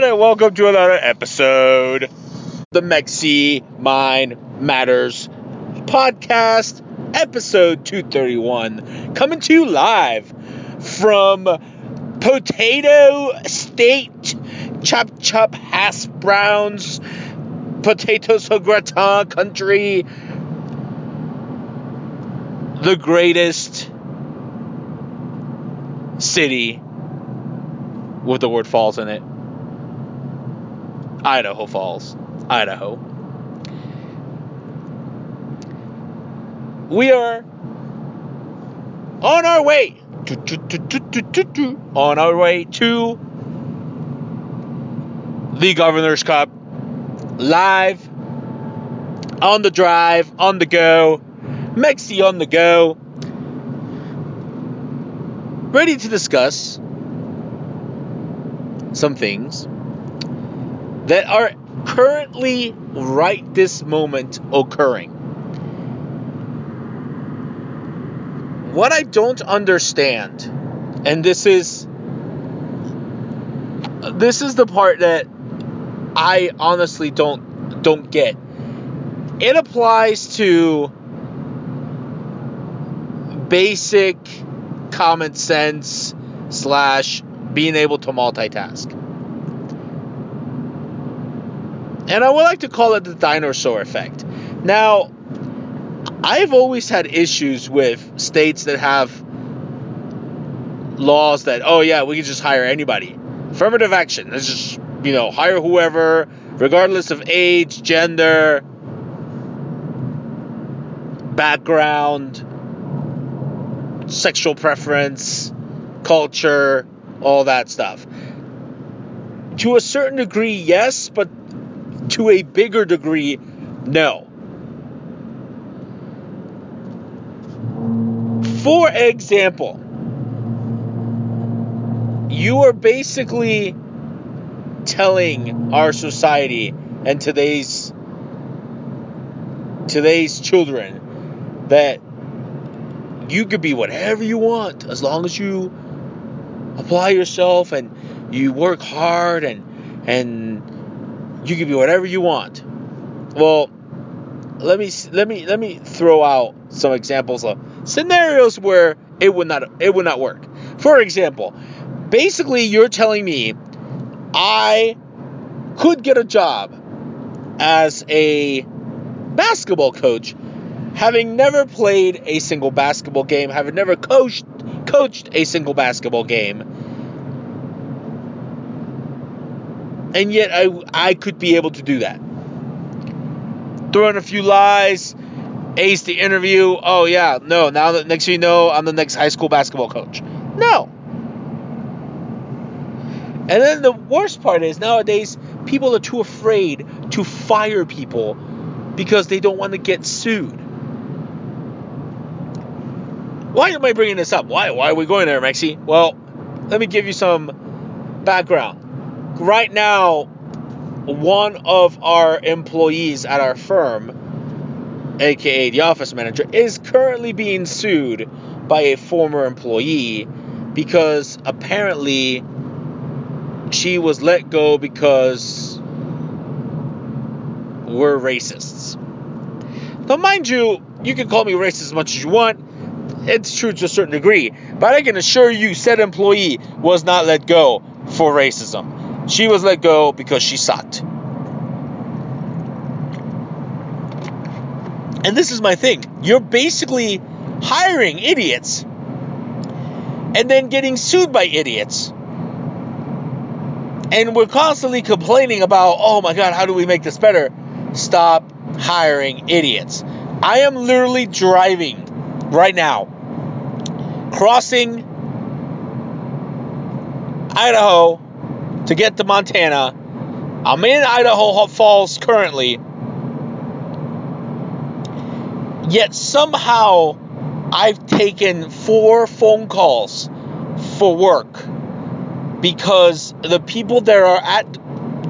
Everyone, and welcome to another episode the Mexi Mind Matters podcast, episode 231, coming to you live from Potato State Chop Chop Hash Browns Potatoes au gratin country, the greatest city with the word falls in it. Idaho Falls, Idaho. We are on our way, on our way to the Governor's Cup, live, on the drive, on the go, Mexi on the go, ready to discuss some things that are currently, right this moment, occurring. What I don't understand, and this is this is the part that I honestly don't don't get. It applies to basic common sense slash being able to multitask. And I would like to call it the dinosaur effect. Now, I've always had issues with states that have laws that, oh yeah, we can just hire anybody. Affirmative action. Let's just, you know, hire whoever, regardless of age, gender, background, sexual preference, culture, all that stuff. To a certain degree, yes, but to a bigger degree, no. For example, you are basically telling our society and today's today's children that you could be whatever you want as long as you apply yourself and you work hard and and you can be whatever you want. Well, let me let me let me throw out some examples of scenarios where it would not it would not work. For example, basically you're telling me I could get a job as a basketball coach having never played a single basketball game, having never coached coached a single basketball game. And yet I I could be able to do that. Throw in a few lies, ace the interview. Oh yeah, no, now that next thing you know I'm the next high school basketball coach. No. And then the worst part is nowadays people are too afraid to fire people because they don't want to get sued. Why am I bringing this up? Why, why are we going there, Mexi? Well, let me give you some background. Right now, one of our employees at our firm, aka the office manager, is currently being sued by a former employee because apparently she was let go because we're racists. Now, mind you, you can call me racist as much as you want it's true to a certain degree. But I can assure you, said employee was not let go for racism. She was let go because she sucked. And this is my thing. You're basically hiring idiots and then getting sued by idiots. And we're constantly complaining about, oh my God, how do we make this better? Stop hiring idiots. I am literally driving right now, crossing Idaho to get to Montana. I'm in Idaho Falls currently. Yet somehow I've taken four phone calls for work because the people that are at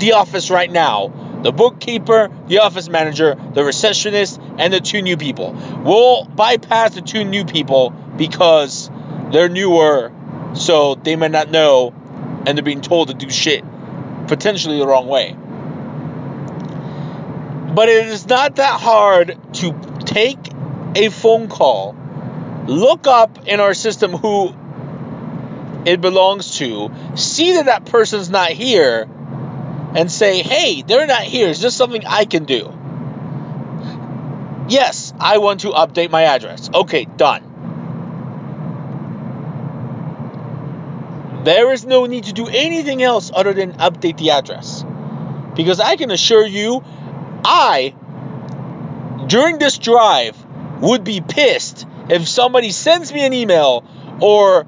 the office right now the bookkeeper, the office manager, the receptionist, and the two new people. We'll bypass the two new people because they're newer, so they may not know, and they're being told to do shit potentially the wrong way. But it is not that hard to take a phone call, look up in our system who it belongs to, see that that person's not here, and say, hey, they're not here. Is this something I can do? Yes, I want to update my address. Okay, done. There is no need to do anything else other than update the address. Because I can assure you, I, during this drive, would be pissed if somebody sends me an email or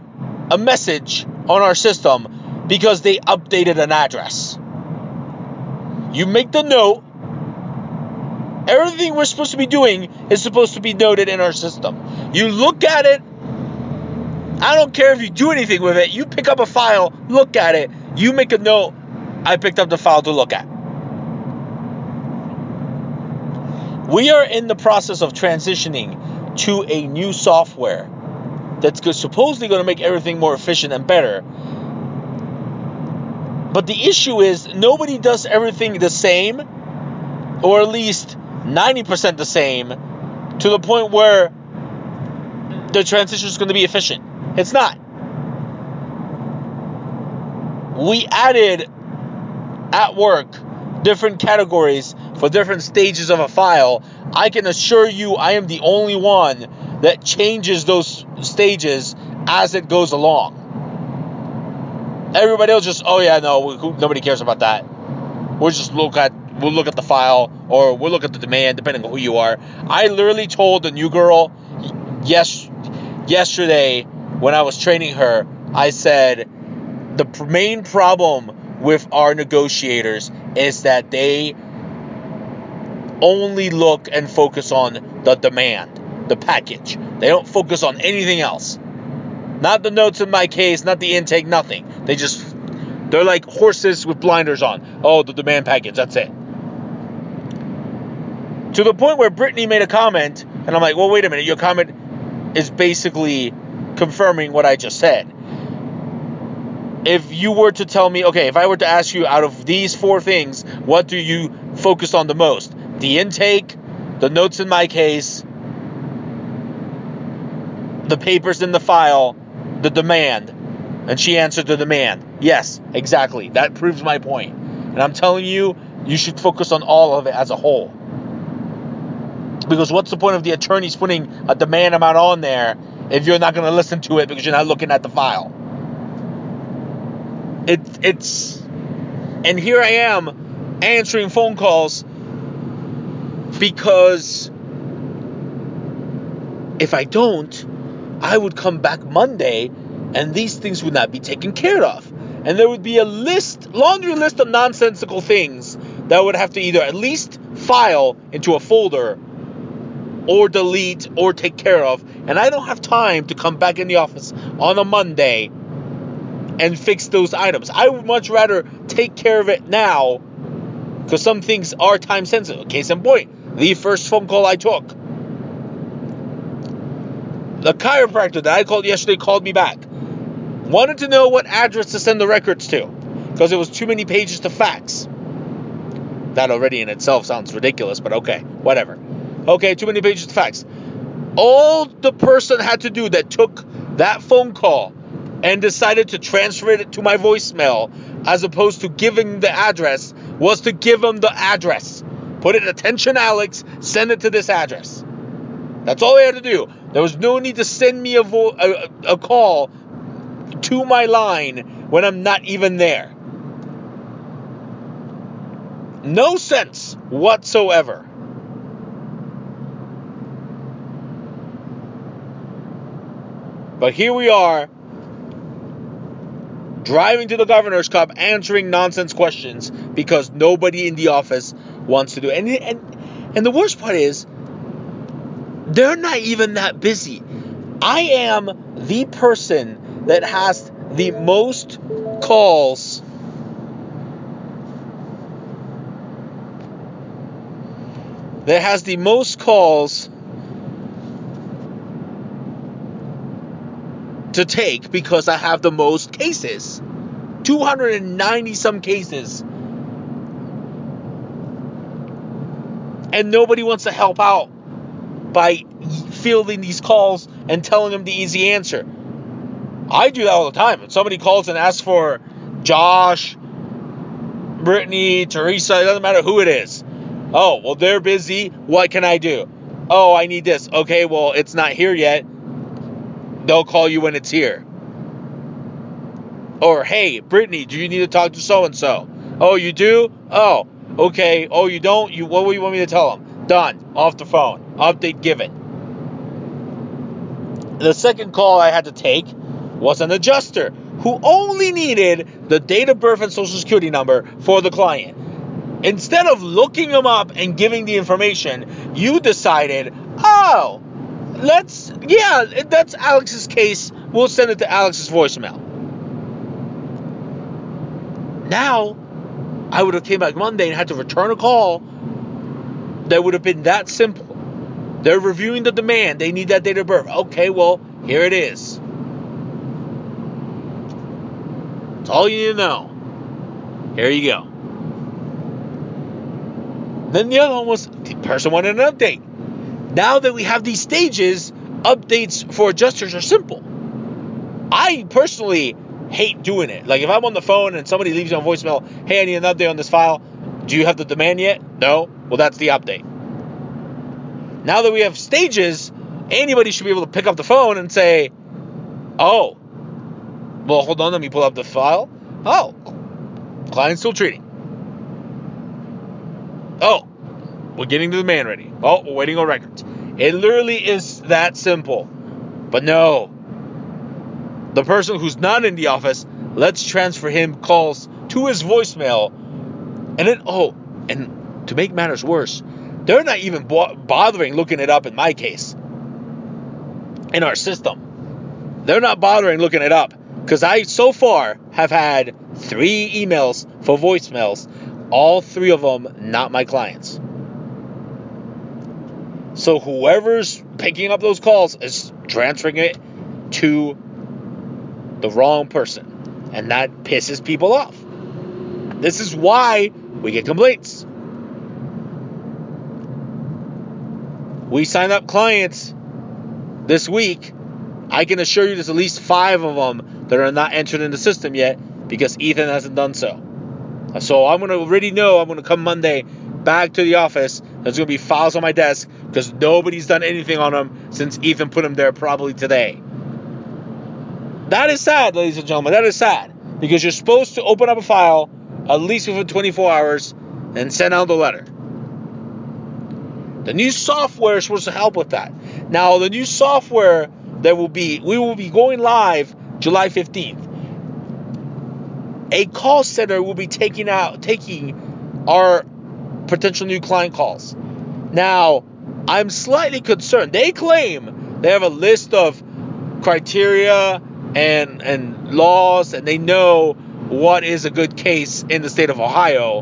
a message on our system because they updated an address. You make the note. Everything we're supposed to be doing is supposed to be noted in our system. You look at it. I don't care if you do anything with it. You pick up a file, look at it. You make a note. I picked up the file to look at. We are in the process of transitioning to a new software that's supposedly going to make everything more efficient and better. But the issue is nobody does everything the same, or at least 90% the same, to the point where the transition is going to be efficient. It's not. We added at work different categories for different stages of a file. I can assure you I am the only one that changes those stages as it goes along. Everybody else just, oh yeah, no, we, nobody cares about that. We'll just look at we'll look at the file or we'll look at the demand depending on who you are. I literally told the new girl yes yesterday when I was training her, I said the main problem with our negotiators is that they only look and focus on the demand, the package. They don't focus on anything else. Not the notes in my case, not the intake, nothing. They just, they're like horses with blinders on. Oh, the demand package, that's it. To the point where Brittany made a comment, and I'm like, well, wait a minute, your comment is basically confirming what I just said. If you were to tell me, okay, if I were to ask you out of these four things, what do you focus on the most? The intake, the notes in my case, the papers in the file, the demand. And she answered the demand. Yes, exactly. That proves my point. And I'm telling you, you should focus on all of it as a whole. Because what's the point of the attorneys putting a demand amount on there if you're not going to listen to it because you're not looking at the file? It, it's. And here I am answering phone calls because if I don't, I would come back Monday and these things would not be taken care of. And there would be a list, laundry list of nonsensical things that would have to either at least file into a folder or delete or take care of. And I don't have time to come back in the office on a Monday and fix those items. I would much rather take care of it now because some things are time sensitive. Case in point, the first phone call I took. The chiropractor that I called yesterday called me back Wanted to know what address to send the records to because it was too many pages to fax. That already in itself sounds ridiculous, but okay, whatever. Okay, too many pages to fax. All the person had to do that took that phone call and decided to transfer it to my voicemail as opposed to giving the address was to give them the address. Put it attention Alex, send it to this address. That's all they had to do. There was no need to send me a, vo- a, a call to my line when I'm not even there. No sense whatsoever. But here we are, driving to the governor's cup, answering nonsense questions because nobody in the office wants to do it. And, and, and the worst part is, they're not even that busy. I am the person that has the most calls that has the most calls to take because I have the most cases 290 some cases. And nobody wants to help out by fielding these calls and telling them the easy answer. I do that all the time. When somebody calls and asks for Josh, Brittany, Teresa, it doesn't matter who it is. Oh, well, they're busy. What can I do? Oh, I need this. Okay, well, it's not here yet. They'll call you when it's here. Or, hey, Brittany, do you need to talk to so and so? Oh, you do? Oh, okay. Oh, you don't? You what do you want me to tell them? Done. Off the phone. Update given. The second call I had to take was an adjuster who only needed the date of birth and social security number for the client. Instead of looking them up and giving the information, you decided, oh, let's, yeah, that's Alex's case. We'll send it to Alex's voicemail. Now, I would have came back Monday and had to return a call that would have been that simple. They're reviewing the demand. They need that date of birth. Okay, well, here it is. That's all you need to know. Here you go. Then the other one was the person wanted an update. Now that we have these stages, updates for adjusters are simple. I personally hate doing it. Like if I'm on the phone and somebody leaves me a voicemail, hey, I need an update on this file. Do you have the demand yet? No? Well, that's the update. Now that we have stages, anybody should be able to pick up the phone and say, oh, well, hold on, let me pull up the file. Oh, client's still treating. Oh, we're getting the demand ready. Oh, we're waiting on records. It literally is that simple. But no, the person who's not in the office, let's transfer him calls to his voicemail. And then, oh, and to make matters worse, they're not even bo- bothering looking it up in my case, in our system. They're not bothering looking it up because I so far have had three emails for voicemails, all three of them not my clients. So whoever's picking up those calls is transferring it to the wrong person. And that pisses people off. This is why we get complaints. We sign up clients this week. I can assure you there's at least five of them that are not entered in the system yet because Ethan hasn't done so. So I'm going to already know I'm going to come Monday back to the office. There's going to be files on my desk because nobody's done anything on them since Ethan put them there probably today. That is sad, ladies and gentlemen. That is sad because you're supposed to open up a file at least within 24 hours and send out the letter. The new software is supposed to help with that. Now, the new software that will be, we will be going live July 15th. A call center will be taking out, taking our potential new client calls. Now, I'm slightly concerned. They claim they have a list of criteria and and laws, and they know what is a good case in the state of Ohio,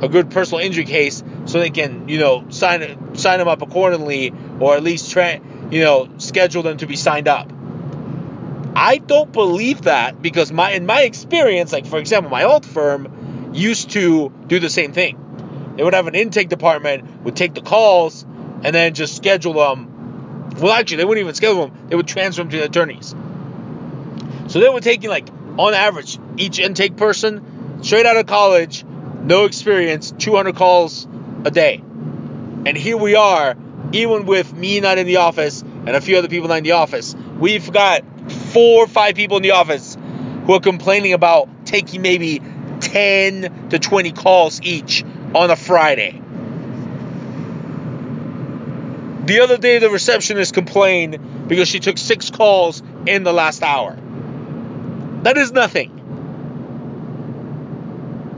a good personal injury case, so they can you know sign sign them up accordingly, or at least try you know schedule them to be signed up. I don't believe that because my in my experience, like for example, my old firm used to do the same thing. They would have an intake department, would take the calls, and then just schedule them. Well, actually, they wouldn't even schedule them. They would transfer them to the attorneys. So they were taking like, on average, each intake person, straight out of college, no experience, 200 calls a day. And here we are even with me not in the office and a few other people not in the office, we've got four or five people in the office who are complaining about taking maybe 10 to 20 calls each on a Friday. The other day, the receptionist complained because she took six calls in the last hour. That is nothing.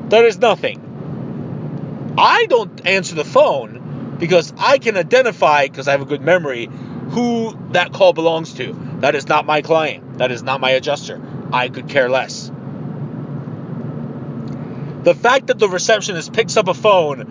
That is nothing. I don't answer the phone because I can identify, because I have a good memory, who that call belongs to. That is not my client. That is not my adjuster. I could care less. The fact that the receptionist picks up a phone,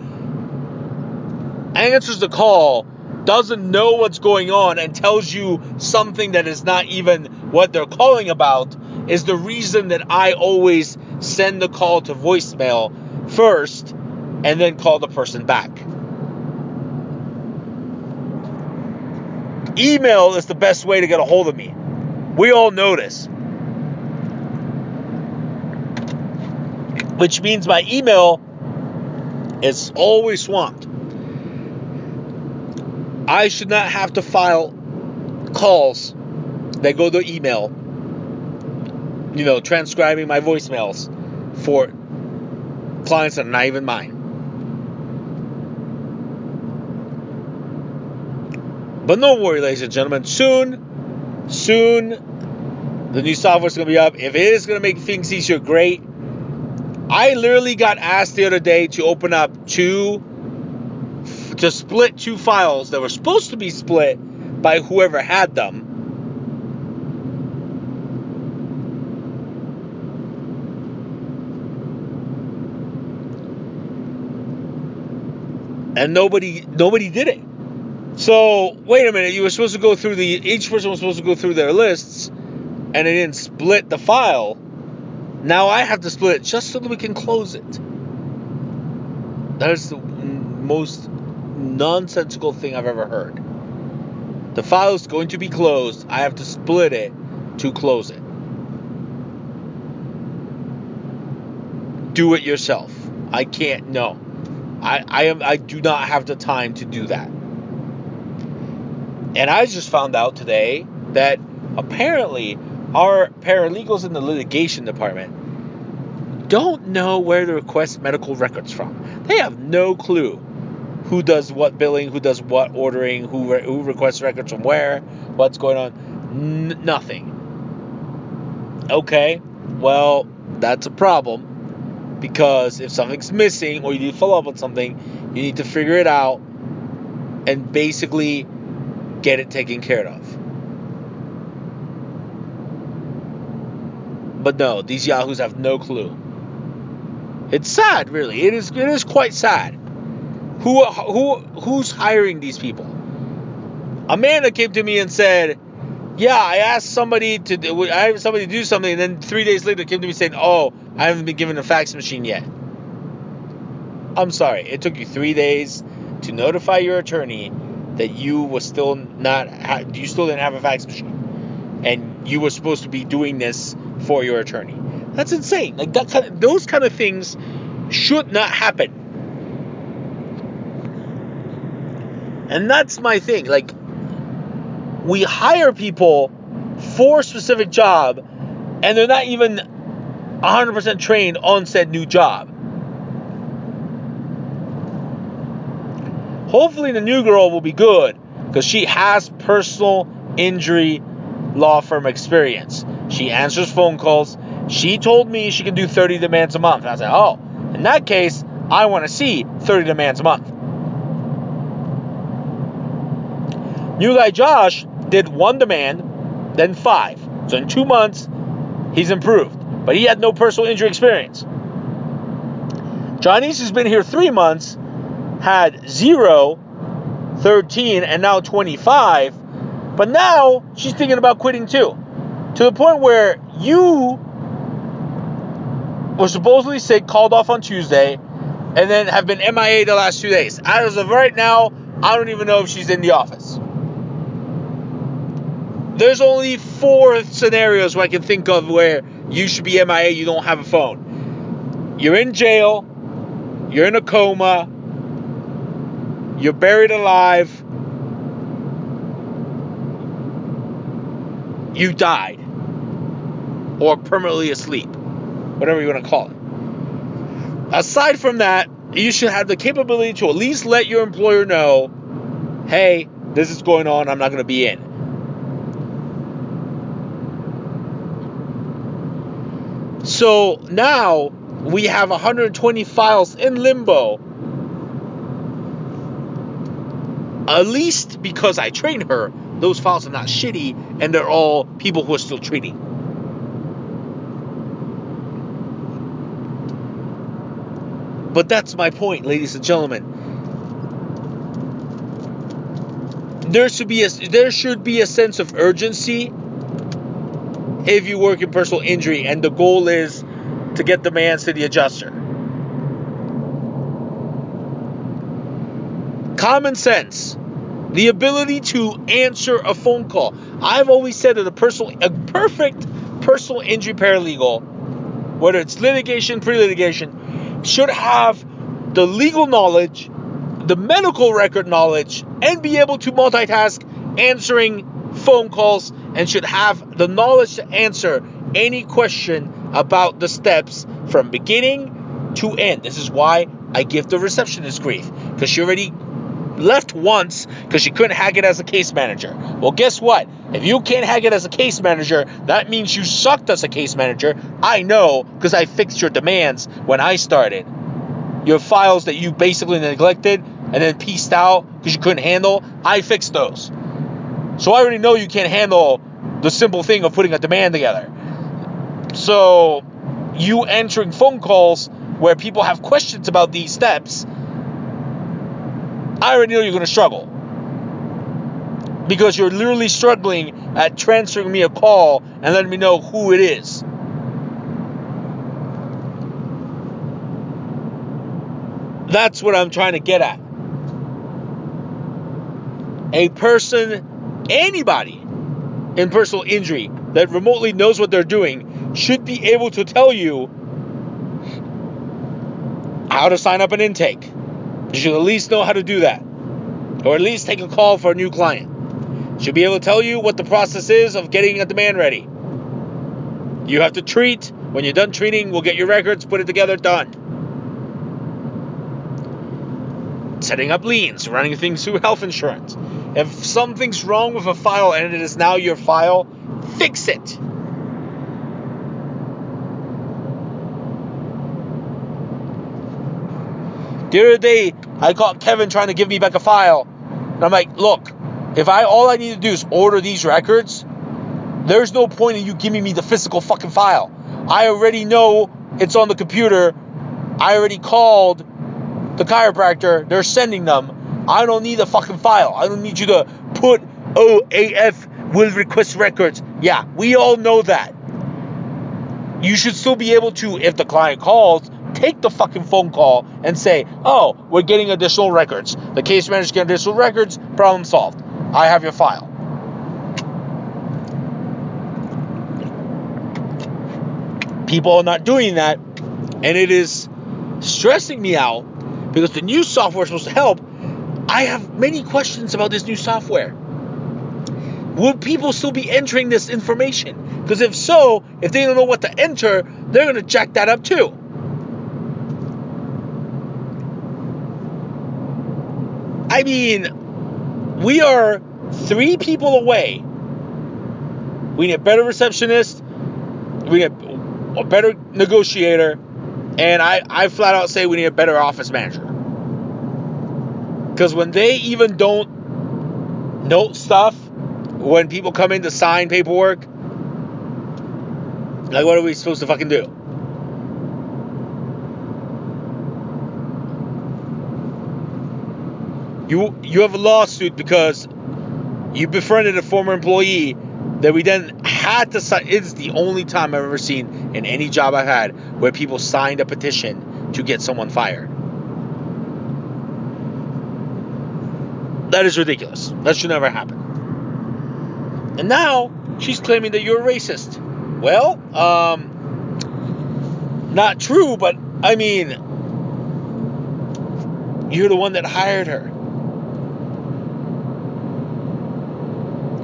answers the call, doesn't know what's going on, and tells you something that is not even what they're calling about is the reason that I always send the call to voicemail first and then call the person back. Email is the best way to get a hold of me. We all know this. Which means my email is always swamped. I should not have to file calls that go to email, you know, transcribing my voicemails for clients that are not even mine. But no worry, ladies and gentlemen. Soon, soon, the new software is going to be up. If it is going to make things easier, great. I literally got asked the other day to open up two, to split two files that were supposed to be split by whoever had them. And nobody nobody did it. So wait a minute, you were supposed to go through the each person was supposed to go through their lists and they didn't split the file. Now I have to split it just so that we can close it. That is the most nonsensical thing I've ever heard. The file is going to be closed. I have to split it to close it. Do it yourself. I can't. No, I I am. I do not have the time to do that. And I just found out today that apparently our paralegals in the litigation department don't know where to request medical records from. They have no clue who does what billing, who does what ordering, who re- who requests records from where, what's going on. N- nothing. Okay, well that's a problem because if something's missing or you need to follow up on something, you need to figure it out and basically get it taken care of. But no, these yahoos have no clue. It's sad, really. It is. It is quite sad. Who who who's hiring these people? Amanda came to me and said, "Yeah, I asked somebody to I asked somebody to do something, and then three days later came to me saying, "Oh, I haven't been given a fax machine yet." I'm sorry. It took you three days to notify your attorney that you was still not you still didn't have a fax machine, and you were supposed to be doing this for your attorney. That's insane. Like that kind of, those kind of things should not happen. And that's my thing. Like we hire people for a specific job and they're not even 100% trained on said new job. Hopefully the new girl will be good because she has personal injury law firm experience. She answers phone calls. She told me she can do 30 demands a month. I said, oh, in that case, I want to see 30 demands a month. New guy Josh did one demand, then five. So in two months, he's improved. But he had no personal injury experience. Johnny's has been here three months, had zero, 13, and now 25. But now she's thinking about quitting too. To the point where you were supposedly sick, called off on Tuesday, and then have been MIA the last two days. As of right now, I don't even know if she's in the office. There's only four scenarios I can think of where you should be MIA, you don't have a phone. You're in jail, you're in a coma, you're buried alive, you died or permanently asleep, whatever you want to call it. Aside from that, you should have the capability to at least let your employer know, hey, this is going on, I'm not going to be in. So now we have 120 files in limbo. At least because I trained her, those files are not shitty and they're all people who are still treating. But that's my point, ladies and gentlemen. There should be a there should be a sense of urgency if you work in personal injury and the goal is to get demands to the adjuster. Common sense. The ability to answer a phone call. I've always said that a personal a perfect personal injury paralegal, whether it's litigation, pre-litigation, should have the legal knowledge, the medical record knowledge, and be able to multitask answering phone calls and should have the knowledge to answer any question about the steps from beginning to end. This is why I give the receptionist grief because she already left once because she couldn't hack it as a case manager. Well, guess what? If you can't hack it as a case manager, that means you sucked as a case manager. I know because I fixed your demands when I started. Your files that you basically neglected and then pieced out because you couldn't handle, I fixed those. So I already know you can't handle the simple thing of putting a demand together. So you answering phone calls where people have questions about these steps, I already know you're going to struggle. Because you're literally struggling at transferring me a call and letting me know who it is. That's what I'm trying to get at. A person, anybody in personal injury that remotely knows what they're doing should be able to tell you how to sign up an intake. You should at least know how to do that. Or at least take a call for a new client. Should be able to tell you what the process is of getting a demand ready. You have to treat. When you're done treating, we'll get your records, put it together, done. Setting up liens, running things through health insurance. If something's wrong with a file and it is now your file, fix it. The other day, I caught Kevin trying to give me back a file. And I'm like, look, if I all I need to do is order these records, there's no point in you giving me the physical fucking file. I already know it's on the computer. I already called the chiropractor. They're sending them. I don't need a fucking file. I don't need you to put OAF will request records. Yeah, we all know that. You should still be able to, if the client calls, take the fucking phone call and say, oh, we're getting additional records. The case manager's getting additional records, problem solved. I have your file. People are not doing that, and it is stressing me out because the new software is supposed to help. I have many questions about this new software. Will people still be entering this information? Because if so, if they don't know what to enter, they're going to jack that up too. I mean, we are three people away. We need a better receptionist. We need a better negotiator. And I, I flat out say we need a better office manager. Because when they even don't note stuff, when people come in to sign paperwork, like what are we supposed to fucking do? You you have a lawsuit because you befriended a former employee that we then had to sign. It's the only time I've ever seen in any job I've had where people signed a petition to get someone fired. That is ridiculous. That should never happen. And now she's claiming that you're a racist. Well, um, not true, but I mean, you're the one that hired her.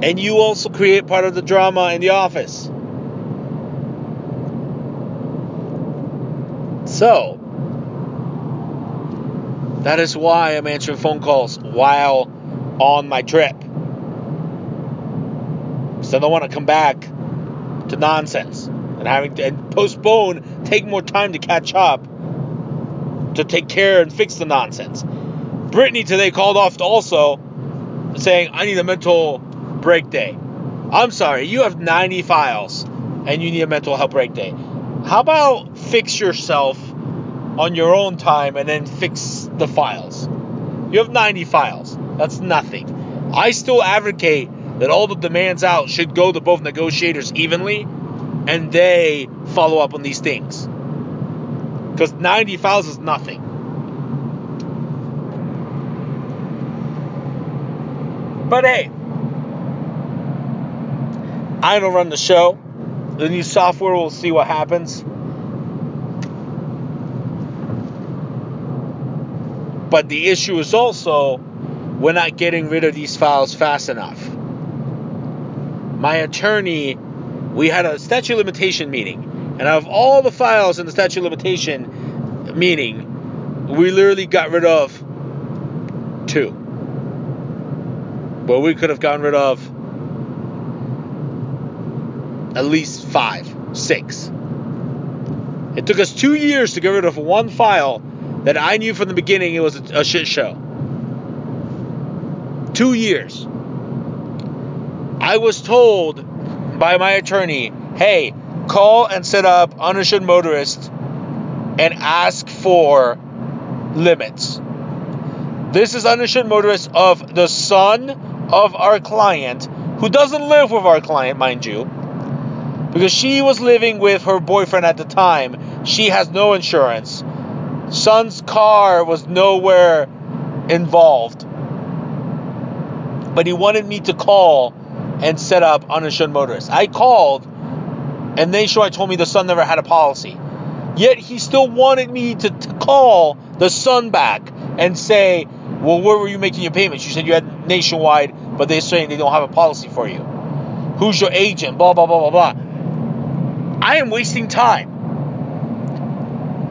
And you also create part of the drama in the office. So, that is why I'm answering phone calls while on my trip. So I don't want to come back to nonsense and having to and postpone, take more time to catch up to take care and fix the nonsense. Brittany today called off also saying, I need a mental break day. I'm sorry, you have 90 files and you need a mental health break day. How about fix yourself on your own time and then fix the files? You have 90 files. That's nothing. I still advocate that all the demands out should go to both negotiators evenly and they follow up on these things. Because 90 files is nothing. But hey, I don't run the show. The new software, we'll see what happens. But the issue is also we're not getting rid of these files fast enough. My attorney, we had a statute limitation meeting, and out of all the files in the statute limitation meeting, we literally got rid of two. But we could have gotten rid of at least five, six. It took us two years to get rid of one file that I knew from the beginning it was a, shit show. Two years. I was told by my attorney, hey, call and set up uninsured motorist and ask for limits. This is uninsured motorist of the son of our client, who doesn't live with our client, mind you, because she was living with her boyfriend at the time. She has no insurance. Son's car was nowhere involved. But he wanted me to call and set up uninsured motorists. I called, and they Nationwide told me the son never had a policy. Yet he still wanted me to, to call the son back and say, well, where were you making your payments? You said you had Nationwide, but they're saying they don't have a policy for you. Who's your agent? Blah, blah, blah, blah, blah. I am wasting time.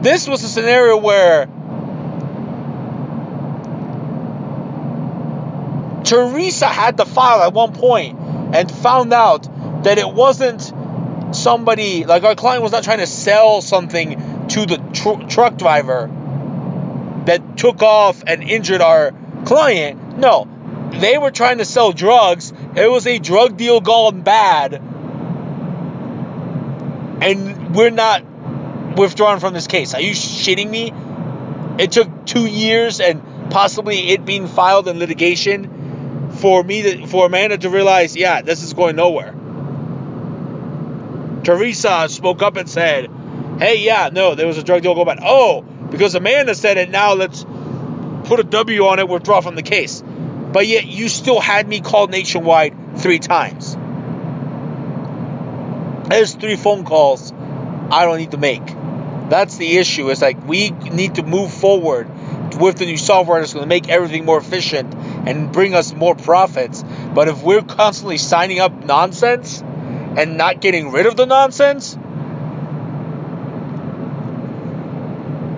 This was a scenario where Teresa had the file at one point and found out that it wasn't somebody, like our client was not trying to sell something to the tr- truck driver that took off and injured our client. No, they were trying to sell drugs. It was a drug deal gone bad. And we're not withdrawn from this case. Are you shitting me? It took two years and possibly it being filed in litigation for me to, for Amanda to realize, yeah, this is going nowhere. Teresa spoke up and said, hey, yeah, no, there was a drug deal going bad. Oh, because Amanda said it, now let's put a W on it, withdraw from the case. But yet you still had me call nationwide three times. There's three phone calls I don't need to make. That's the issue. It's like we need to move forward with the new software that's going to make everything more efficient and bring us more profits. But if we're constantly signing up nonsense and not getting rid of the nonsense,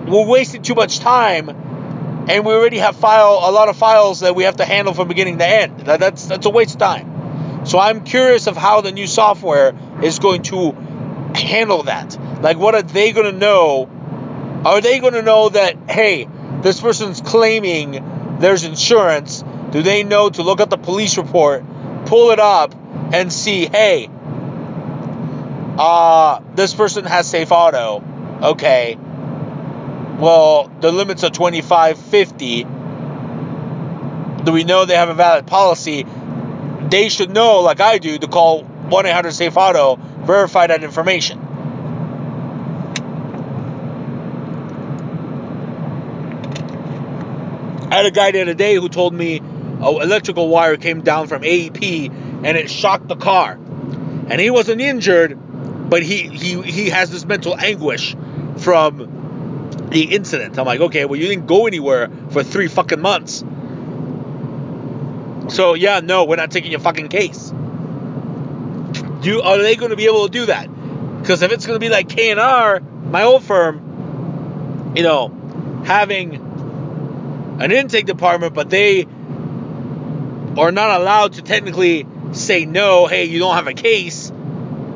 we're wasting too much time and we already have file a lot of files that we have to handle from beginning to end. That, that's that's a waste of time. So I'm curious of how the new software is going to handle that. Like, what are they going to know? Are they going to know that hey, this person's claiming there's insurance? Do they know to look at the police report, pull it up, and see hey, uh, this person has safe auto. Okay, well, the limits are 25, 50. Do we know they have a valid policy? They should know, like I do, to call 1 800 Safe Auto, verify that information. I had a guy the other day who told me an electrical wire came down from AEP and it shocked the car. And he wasn't injured, but he, he, he has this mental anguish from the incident. I'm like, okay, well, you didn't go anywhere for three fucking months. So yeah, no, we're not taking your fucking case. Do are they going to be able to do that? Because if it's going to be like K and R, my old firm, you know, having an intake department, but they are not allowed to technically say no. Hey, you don't have a case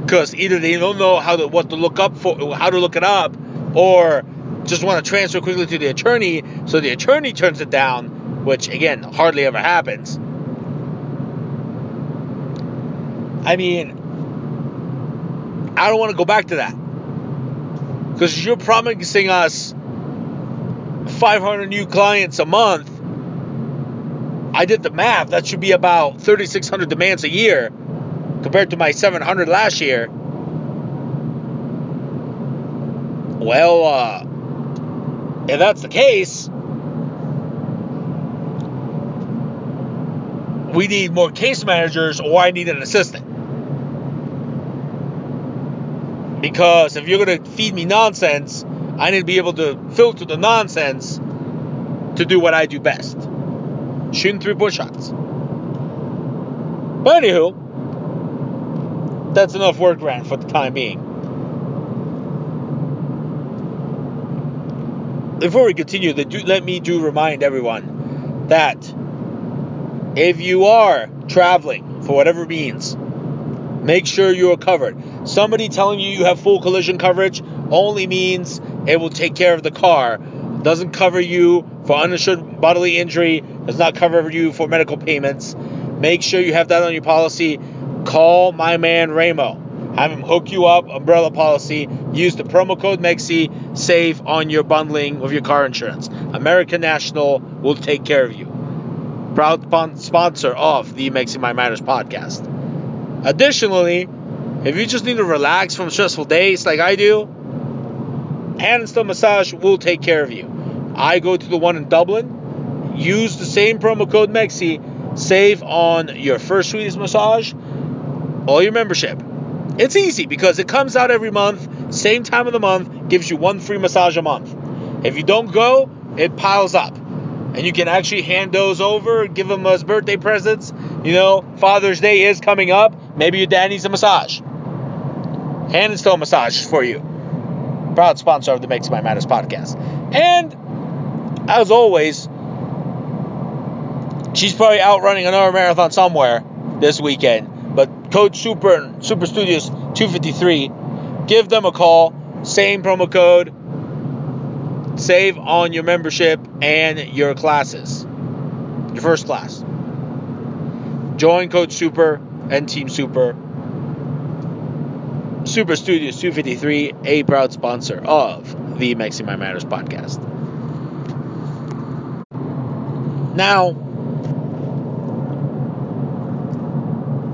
because either they don't know how to what to look up for, how to look it up, or just want to transfer quickly to the attorney, so the attorney turns it down, which again hardly ever happens. I mean, I don't want to go back to that because you're promising us 500 new clients a month. I did the math. That should be about 3,600 demands a year compared to my 700 last year. Well, uh, if that's the case, we need more case managers or I need an assistant. Because if you're going to feed me nonsense, I need to be able to filter the nonsense to do what I do best shooting through bush shots. But anywho, that's enough work rant for the time being. Before we continue, let me do remind everyone that if you are traveling for whatever means, make sure you are covered. Somebody telling you you have full collision coverage only means it will take care of the car. Doesn't cover you for uninsured bodily injury, does not cover you for medical payments. Make sure you have that on your policy. Call my man Ramo. Have him hook you up, umbrella policy. Use the promo code MEXI, save on your bundling of your car insurance. American National will take care of you. Proud sponsor of the Mexi My Matters podcast. Additionally, if you just need to relax from stressful days like I do, Hand and Stone Massage will take care of you. I go to the one in Dublin. Use the same promo code MEXI. Save on your first Swedish massage, all your membership. It's easy because it comes out every month, same time of the month, gives you one free massage a month. If you don't go, it piles up. And you can actually hand those over, give them as birthday presents. You know, Father's Day is coming up. Maybe your dad needs a massage. Hand and Stone Massage for you proud sponsor of the Mexi My Matters podcast. And as always, she's probably out running another marathon somewhere this weekend. But Coach Super and Super Studios 253, give them a call. Same promo code. Save on your membership and your classes. Your first class. Join Coach Super and Team Super Super Studios 253, a proud sponsor of the Mexi My Matters podcast. Now,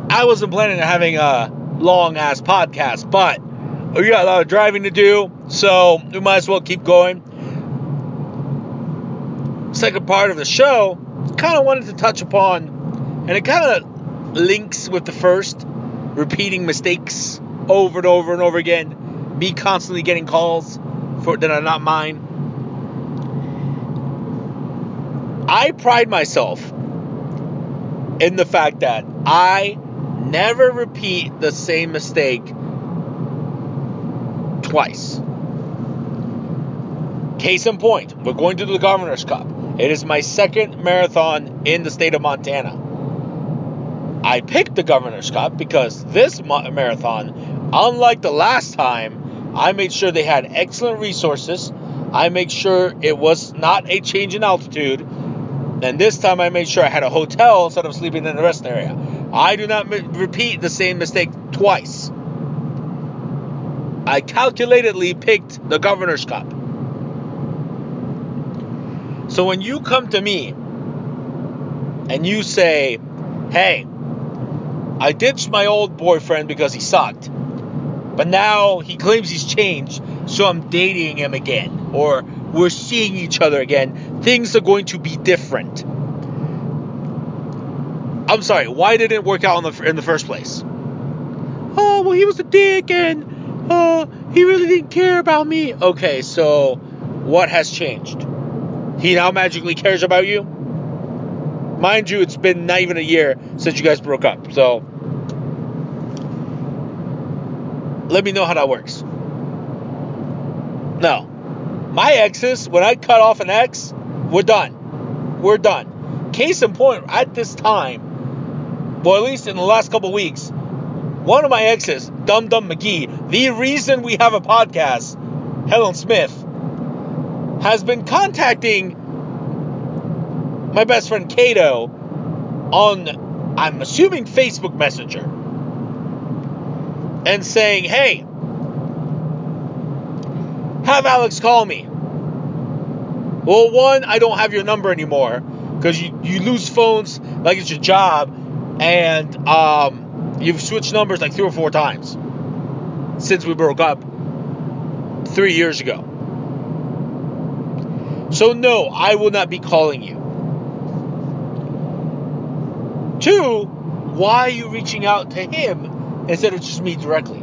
I wasn't planning on having a long ass podcast, but we got a lot of driving to do, so we might as well keep going. Second part of the show, kind of wanted to touch upon, and it kind of links with the first, repeating mistakes over and over and over again. Me constantly getting calls for that are not mine. I pride myself in the fact that I never repeat the same mistake twice. Case in point, we're going to the Governor's Cup. It is my second marathon in the state of Montana. I picked the Governor's Cup because this marathon Unlike the last time, I made sure they had excellent resources. I made sure it was not a change in altitude. And this time I made sure I had a hotel instead of sleeping in the rest area. I do not repeat the same mistake twice. I calculatedly picked the Governor's Cup. So when you come to me and you say, hey, I ditched my old boyfriend because he sucked, but now he claims he's changed, so I'm dating him again. Or we're seeing each other again. Things are going to be different. I'm sorry, why didn't it work out in the, in the first place? Oh, well, he was a dick and uh, he really didn't care about me. Okay, so what has changed? He now magically cares about you? Mind you, it's been not even a year since you guys broke up. So let me know how that works. No. my exes, when I cut off an ex, we're done. We're done. Case in point, at this time, well, at least in the last couple weeks, one of my exes, Dum Dum McGee, the reason we have a podcast, Helen Smith, has been contacting my best friend Kato on, I'm assuming, Facebook Messenger and saying, hey, have Alex call me. Well, one, I don't have your number anymore because you, you lose phones like it's your job, and um, you've switched numbers like three or four times since we broke up three years ago. So, no, I will not be calling you. Two, why are you reaching out to him instead of just me directly?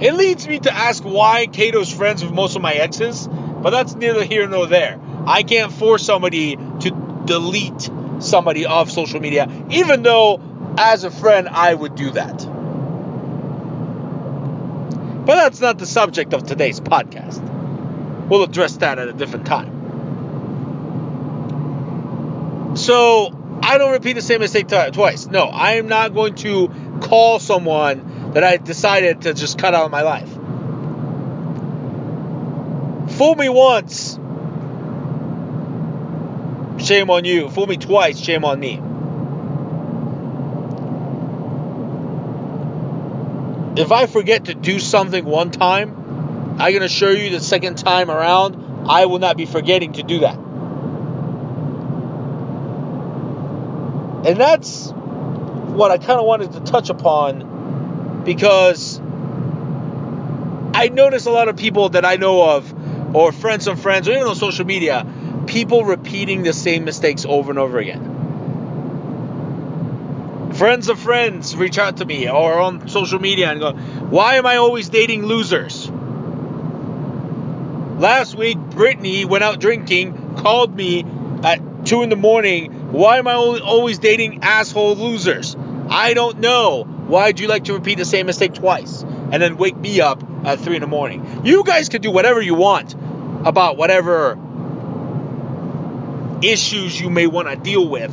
It leads me to ask why Kato's friends with most of my exes, but that's neither here nor there. I can't force somebody to delete somebody off social media, even though as a friend I would do that. But that's not the subject of today's podcast. We'll address that at a different time. So, I don't repeat the same mistake twice. No, I am not going to call someone that I decided to just cut out of my life. Fool me once, shame on you. Fool me twice, shame on me. If I forget to do something one time, I can assure you the second time around, I will not be forgetting to do that. And that's what I kind of wanted to touch upon because I notice a lot of people that I know of, or friends of friends, or even on social media, people repeating the same mistakes over and over again. Friends of friends reach out to me or on social media and go, Why am I always dating losers? Last week, Brittany went out drinking, called me at 2 in the morning. Why am I always dating asshole losers? I don't know. Why'd you like to repeat the same mistake twice and then wake me up at 3 in the morning? You guys can do whatever you want about whatever issues you may want to deal with.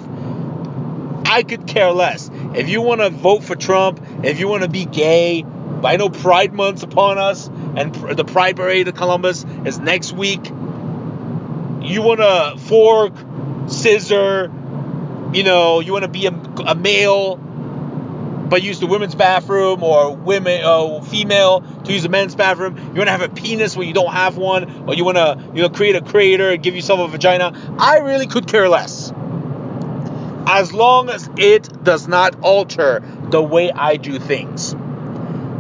I could care less. If you want to vote for Trump, if you want to be gay, I know Pride Month's upon us, and the Pride Parade of Columbus is next week. You want to fork, scissor, you know, you want to be a, a male, but use the women's bathroom or women uh, female to use the men's bathroom. You want to have a penis when you don't have one, or you want to you know create a crater give yourself a vagina. I really could care less. As long as it does not alter the way I do things.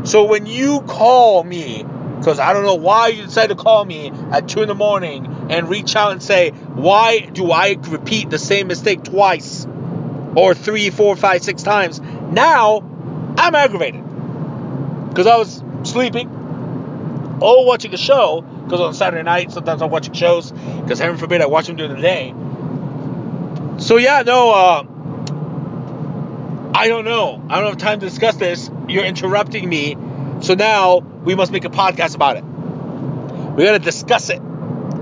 So when you call me, because I don't know why you decided to call me at 2 in the morning and reach out and say, why do I repeat the same mistake twice? Or three, four, five, six times now, I'm aggravated because I was sleeping or watching a show. Because on Saturday night, sometimes I'm watching shows. Because heaven forbid I watch them during the day. So yeah, no, uh, I don't know. I don't have time to discuss this. You're interrupting me. So now we must make a podcast about it. We got to discuss it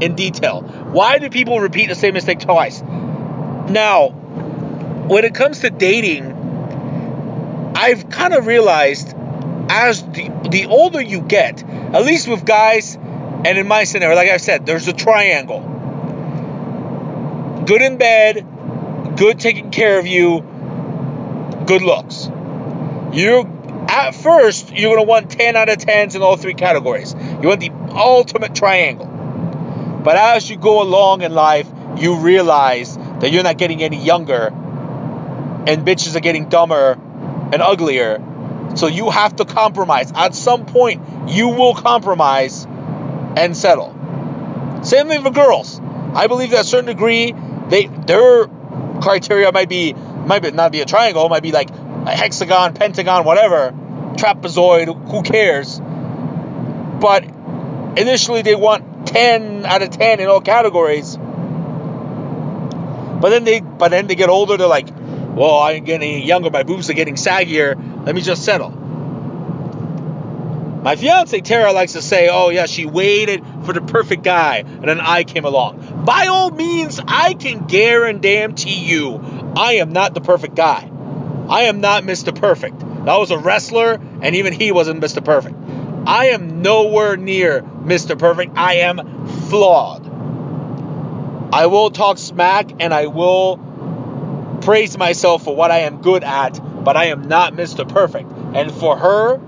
in detail. Why do people repeat the same mistake twice? Now, when it comes to dating, I've kind of realized as the, the older you get, at least with guys, and in my scenario, like I said, there's a triangle. Good in bed, good taking care of you, good looks. You at first you're gonna want 10 out of 10s in all three categories. You want the ultimate triangle. But as you go along in life, you realize that you're not getting any younger and bitches are getting dumber and uglier. So you have to compromise. At some point, you will compromise and settle. Same thing for girls. I believe that a certain degree, they their criteria might be might not be a triangle, might be like a hexagon, pentagon, whatever, trapezoid. Who cares? But initially, they want 10 out of 10 in all categories. But then they but then they get older, they're like, well, I'm getting younger, my boobs are getting saggier. Let me just settle. My fiance Tara likes to say, oh yeah, she waited for the perfect guy, and then I came along. By all means, I can guarantee you, I am not the perfect guy. I am not Mr. Perfect. That was a wrestler, and even he wasn't Mr. Perfect. I am nowhere near Mr. Perfect. I am flawed. I will talk smack and I will praise myself for what I am good at, but I am not Mr. Perfect. And for her,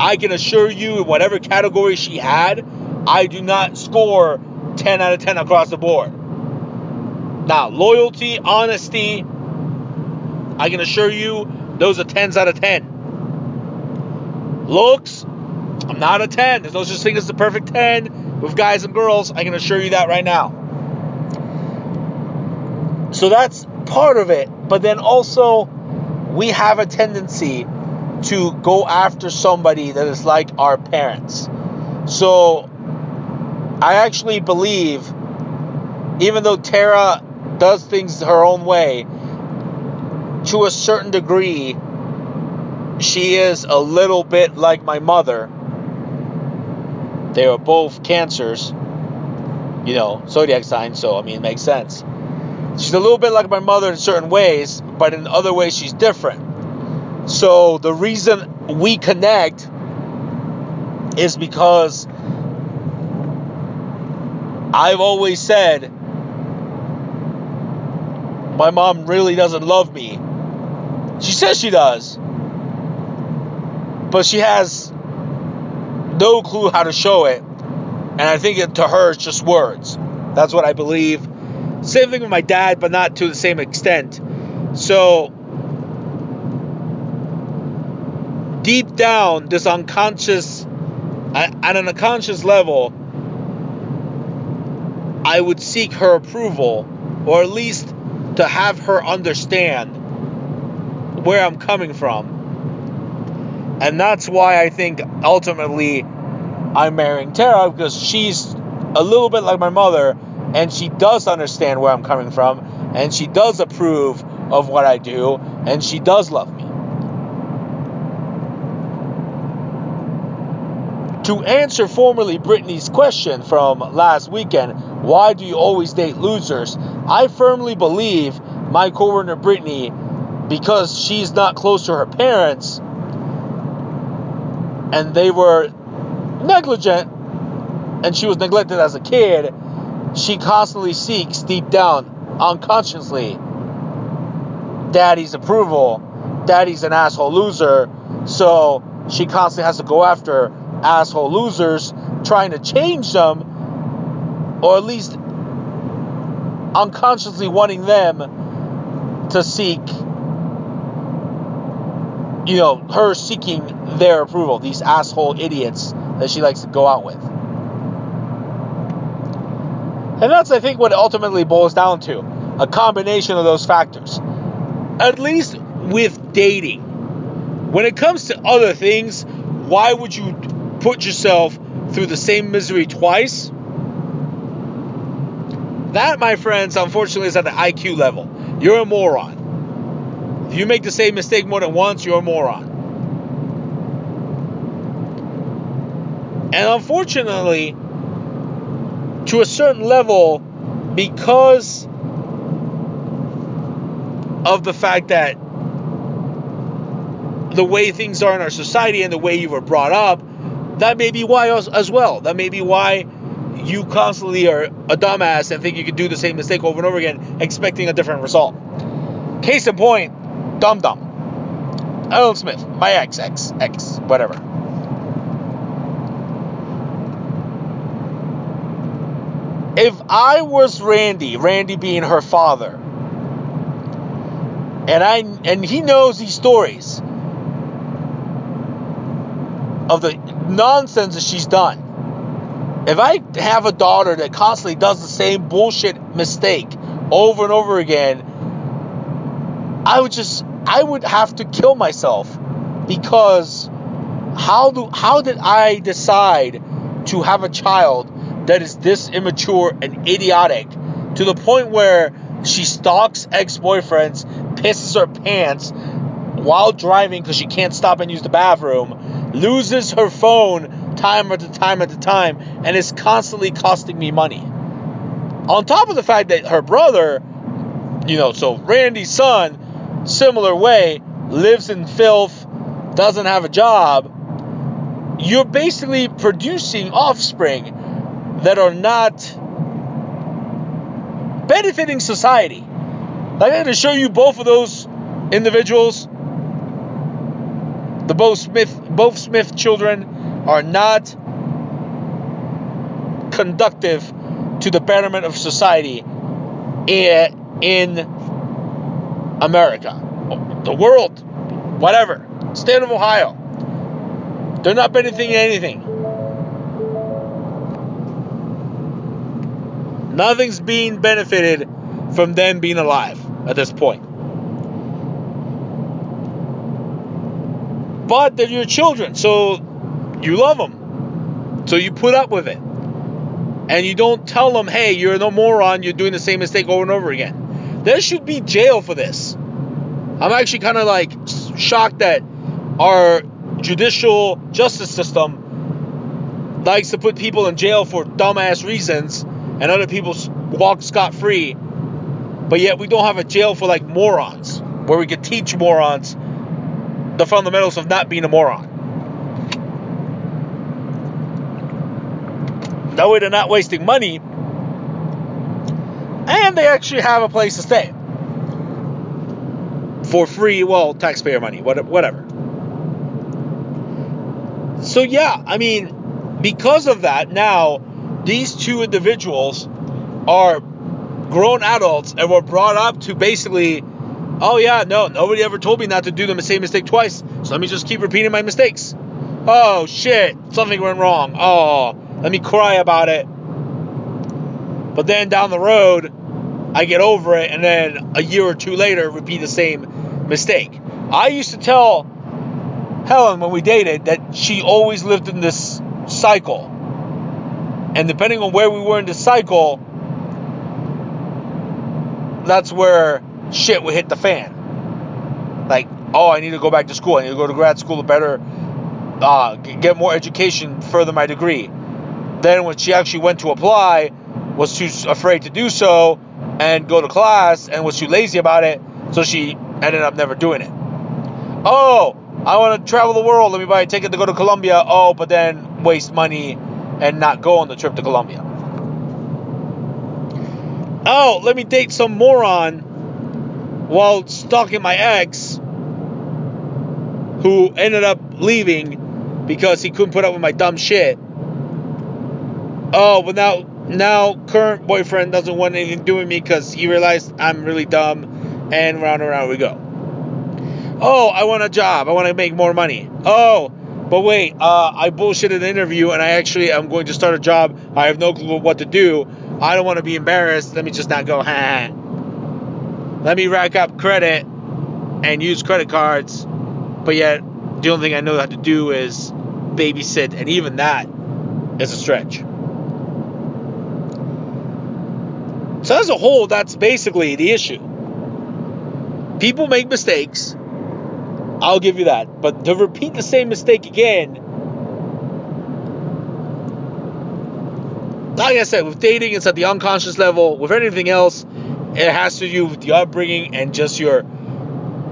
I can assure you, in whatever category she had, I do not score 10 out of 10 across the board. Now, loyalty, honesty, I can assure you, those are 10s out of 10. Looks, I'm not a 10. There's no such thing as the perfect 10 with guys and girls. I can assure you that right now. So that's part of it. But then also, we have a tendency to go after somebody that is like our parents. So I actually believe, even though Tara does things her own way, to a certain degree, she is a little bit like my mother. They are both cancers, you know, zodiac signs, so I mean, it makes sense. She's a little bit like my mother in certain ways, but in other ways, she's different. So the reason we connect is because I've always said my mom really doesn't love me. She says she does, but she has no clue how to show it. And I think it, to her, it's just words. That's what I believe. Same thing with my dad, but not to the same extent. So deep down, this unconscious, at an unconscious level, I would seek her approval, or at least to have her understand where I'm coming from. And that's why I think ultimately I'm marrying Tara because she's a little bit like my mother and she does understand where I'm coming from and she does approve of what I do and she does love me. To answer formerly Brittany's question from last weekend, why do you always date losers? I firmly believe my co-worker Brittany, because she's not close to her parents, and they were negligent, and she was neglected as a kid, she constantly seeks deep down, unconsciously, daddy's approval. Daddy's an asshole loser, so she constantly has to go after asshole losers, trying to change them, or at least unconsciously wanting them to seek, you know, her seeking their approval, these asshole idiots that she likes to go out with. And that's, I think, what ultimately boils down to a combination of those factors. At least with dating. When it comes to other things, why would you put yourself through the same misery twice, that, my friends, unfortunately, is at the IQ level. You're a moron. If you make the same mistake more than once, you're a moron. And unfortunately, to a certain level, because of the fact that the way things are in our society and the way you were brought up, that may be why as well. That may be why you constantly are a dumbass and think you can do the same mistake over and over again, expecting a different result. Case in point, Dum Dum. Helen Smith, my ex, ex, ex, whatever. If I was Randy, Randy being her father, and I and he knows these stories of the nonsense that she's done. If I have a daughter that constantly does the same bullshit mistake over and over again, I would just I would have to kill myself because how do how did I decide to have a child that is this immature and idiotic to the point where She stalks ex boyfriends, pisses her pants while driving because she can't stop and use the bathroom, loses her phone time after time after time, and is constantly costing me money. On top of the fact that her brother, you know, so Randy's son, similar way, lives in filth, doesn't have a job, you're basically producing offspring that are not benefiting society. I'm going to show you both of those individuals. The both Smith, both Smith children are not conductive to the betterment of society in America, the world, whatever, state of Ohio. They're not benefiting anything. Nothing's being benefited from them being alive at this point. But they're your children, so you love them. So you put up with it. And you don't tell them, hey, you're no moron, you're doing the same mistake over and over again. There should be jail for this. I'm actually kind of like shocked that our judicial justice system likes to put people in jail for dumbass reasons and other people walk scot free. But yet we don't have a jail for like morons where we could teach morons the fundamentals of not being a moron. That way they're not wasting money and they actually have a place to stay for free, well, taxpayer money, whatever. So, yeah, I mean, because of that, now these two individuals are grown adults and were brought up to basically, oh, yeah, no, nobody ever told me not to do the same mistake twice, so let me just keep repeating my mistakes. Oh, shit, something went wrong. Oh, let me cry about it. But then down the road, I get over it, and then a year or two later, repeat the same mistake. I used to tell Helen when we dated that she always lived in this cycle. And depending on where we were in the cycle, that's where shit would hit the fan. Like, oh, I need to go back to school. I need to go to grad school to better uh, get more education, further my degree. Then when she actually went to apply, was too afraid to do so and go to class and was too lazy about it, so she ended up never doing it. Oh, I want to travel the world. Let me buy a ticket to go to Colombia. Oh, but then waste money and not go on the trip to Colombia. Oh, let me date some moron while stalking my ex who ended up leaving because he couldn't put up with my dumb shit. Oh, but now now current boyfriend doesn't want anything to do with me because he realized I'm really dumb and round and round we go. Oh, I want a job. I want to make more money. Oh, but wait, uh, I bullshitted an interview and I actually am going to start a job. I have no clue what to do. I don't want to be embarrassed. Let me just not go, ha. Let me rack up credit and use credit cards. But yet, the only thing I know how to do is babysit, and even that is a stretch. So, as a whole, that's basically the issue. People make mistakes. I'll give you that. But to repeat the same mistake again, like I said, with dating, it's at the unconscious level. With anything else, it has to do with the upbringing and just your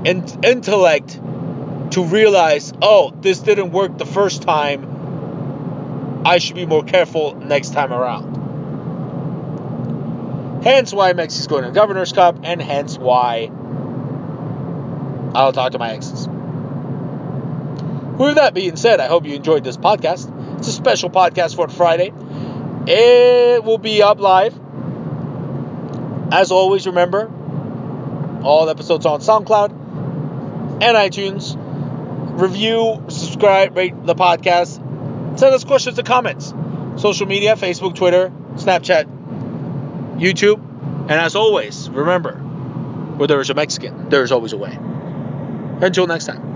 in- intellect to realize, oh, this didn't work the first time. I should be more careful next time around. Hence why Mexi's going to Governor's Cup, and hence why I'll talk to my exes. With that being said, I hope you enjoyed this podcast. It's a special podcast for Friday. It will be up live. As always, remember, all episodes on SoundCloud and iTunes. Review, subscribe, rate the podcast. Send us questions and comments. Social media Facebook, Twitter, Snapchat, YouTube. And as always, remember, where there is a Mexican, there is always a way. Until next time.